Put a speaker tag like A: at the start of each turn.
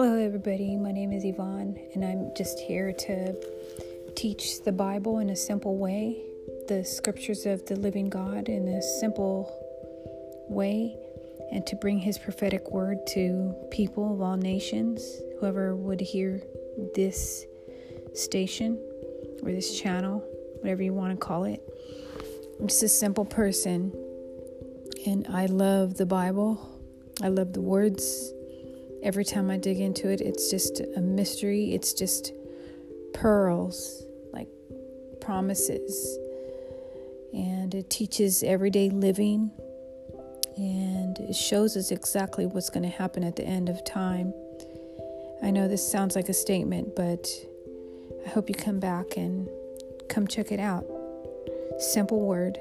A: Hello, everybody. My name is Yvonne, and I'm just here to teach the Bible in a simple way, the scriptures of the living God in a simple way, and to bring His prophetic word to people of all nations, whoever would hear this station or this channel, whatever you want to call it. I'm just a simple person, and I love the Bible. I love the words. Every time I dig into it, it's just a mystery. It's just pearls, like promises. And it teaches everyday living and it shows us exactly what's going to happen at the end of time. I know this sounds like a statement, but I hope you come back and come check it out. Simple word